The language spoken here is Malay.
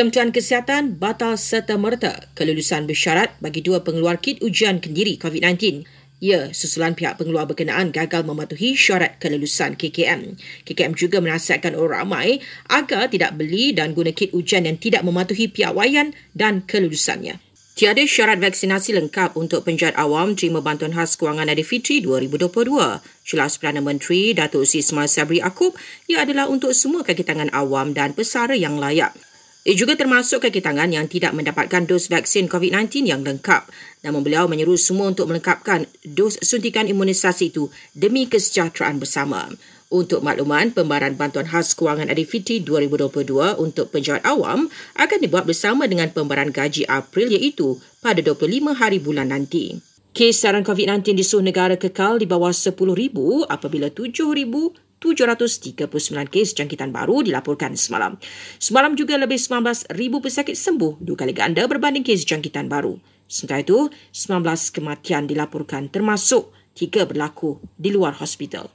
Kementerian Kesihatan batal serta-merta kelulusan bersyarat bagi dua pengeluar kit ujian kendiri COVID-19. Ya, susulan pihak pengeluar berkenaan gagal mematuhi syarat kelulusan KKM. KKM juga menasihatkan orang ramai agar tidak beli dan guna kit ujian yang tidak mematuhi piawaian dan kelulusannya. Tiada syarat vaksinasi lengkap untuk penjahat awam terima bantuan khas kewangan Aidilfitri 2022. Jelas Perdana Menteri Datuk Seri Ismail Sabri Akub, ia adalah untuk semua kaki tangan awam dan pesara yang layak. Ia juga termasuk kaki tangan yang tidak mendapatkan dos vaksin COVID-19 yang lengkap. Namun beliau menyeru semua untuk melengkapkan dos suntikan imunisasi itu demi kesejahteraan bersama. Untuk makluman, pembayaran bantuan khas kewangan Aidilfitri 2022 untuk penjahat awam akan dibuat bersama dengan pembayaran gaji April iaitu pada 25 hari bulan nanti. Kes saran COVID-19 di seluruh negara kekal di bawah 10,000 apabila 7,739 kes jangkitan baru dilaporkan semalam. Semalam juga lebih 19,000 pesakit sembuh dua kali ganda berbanding kes jangkitan baru. Sementara itu, 19 kematian dilaporkan termasuk tiga berlaku di luar hospital.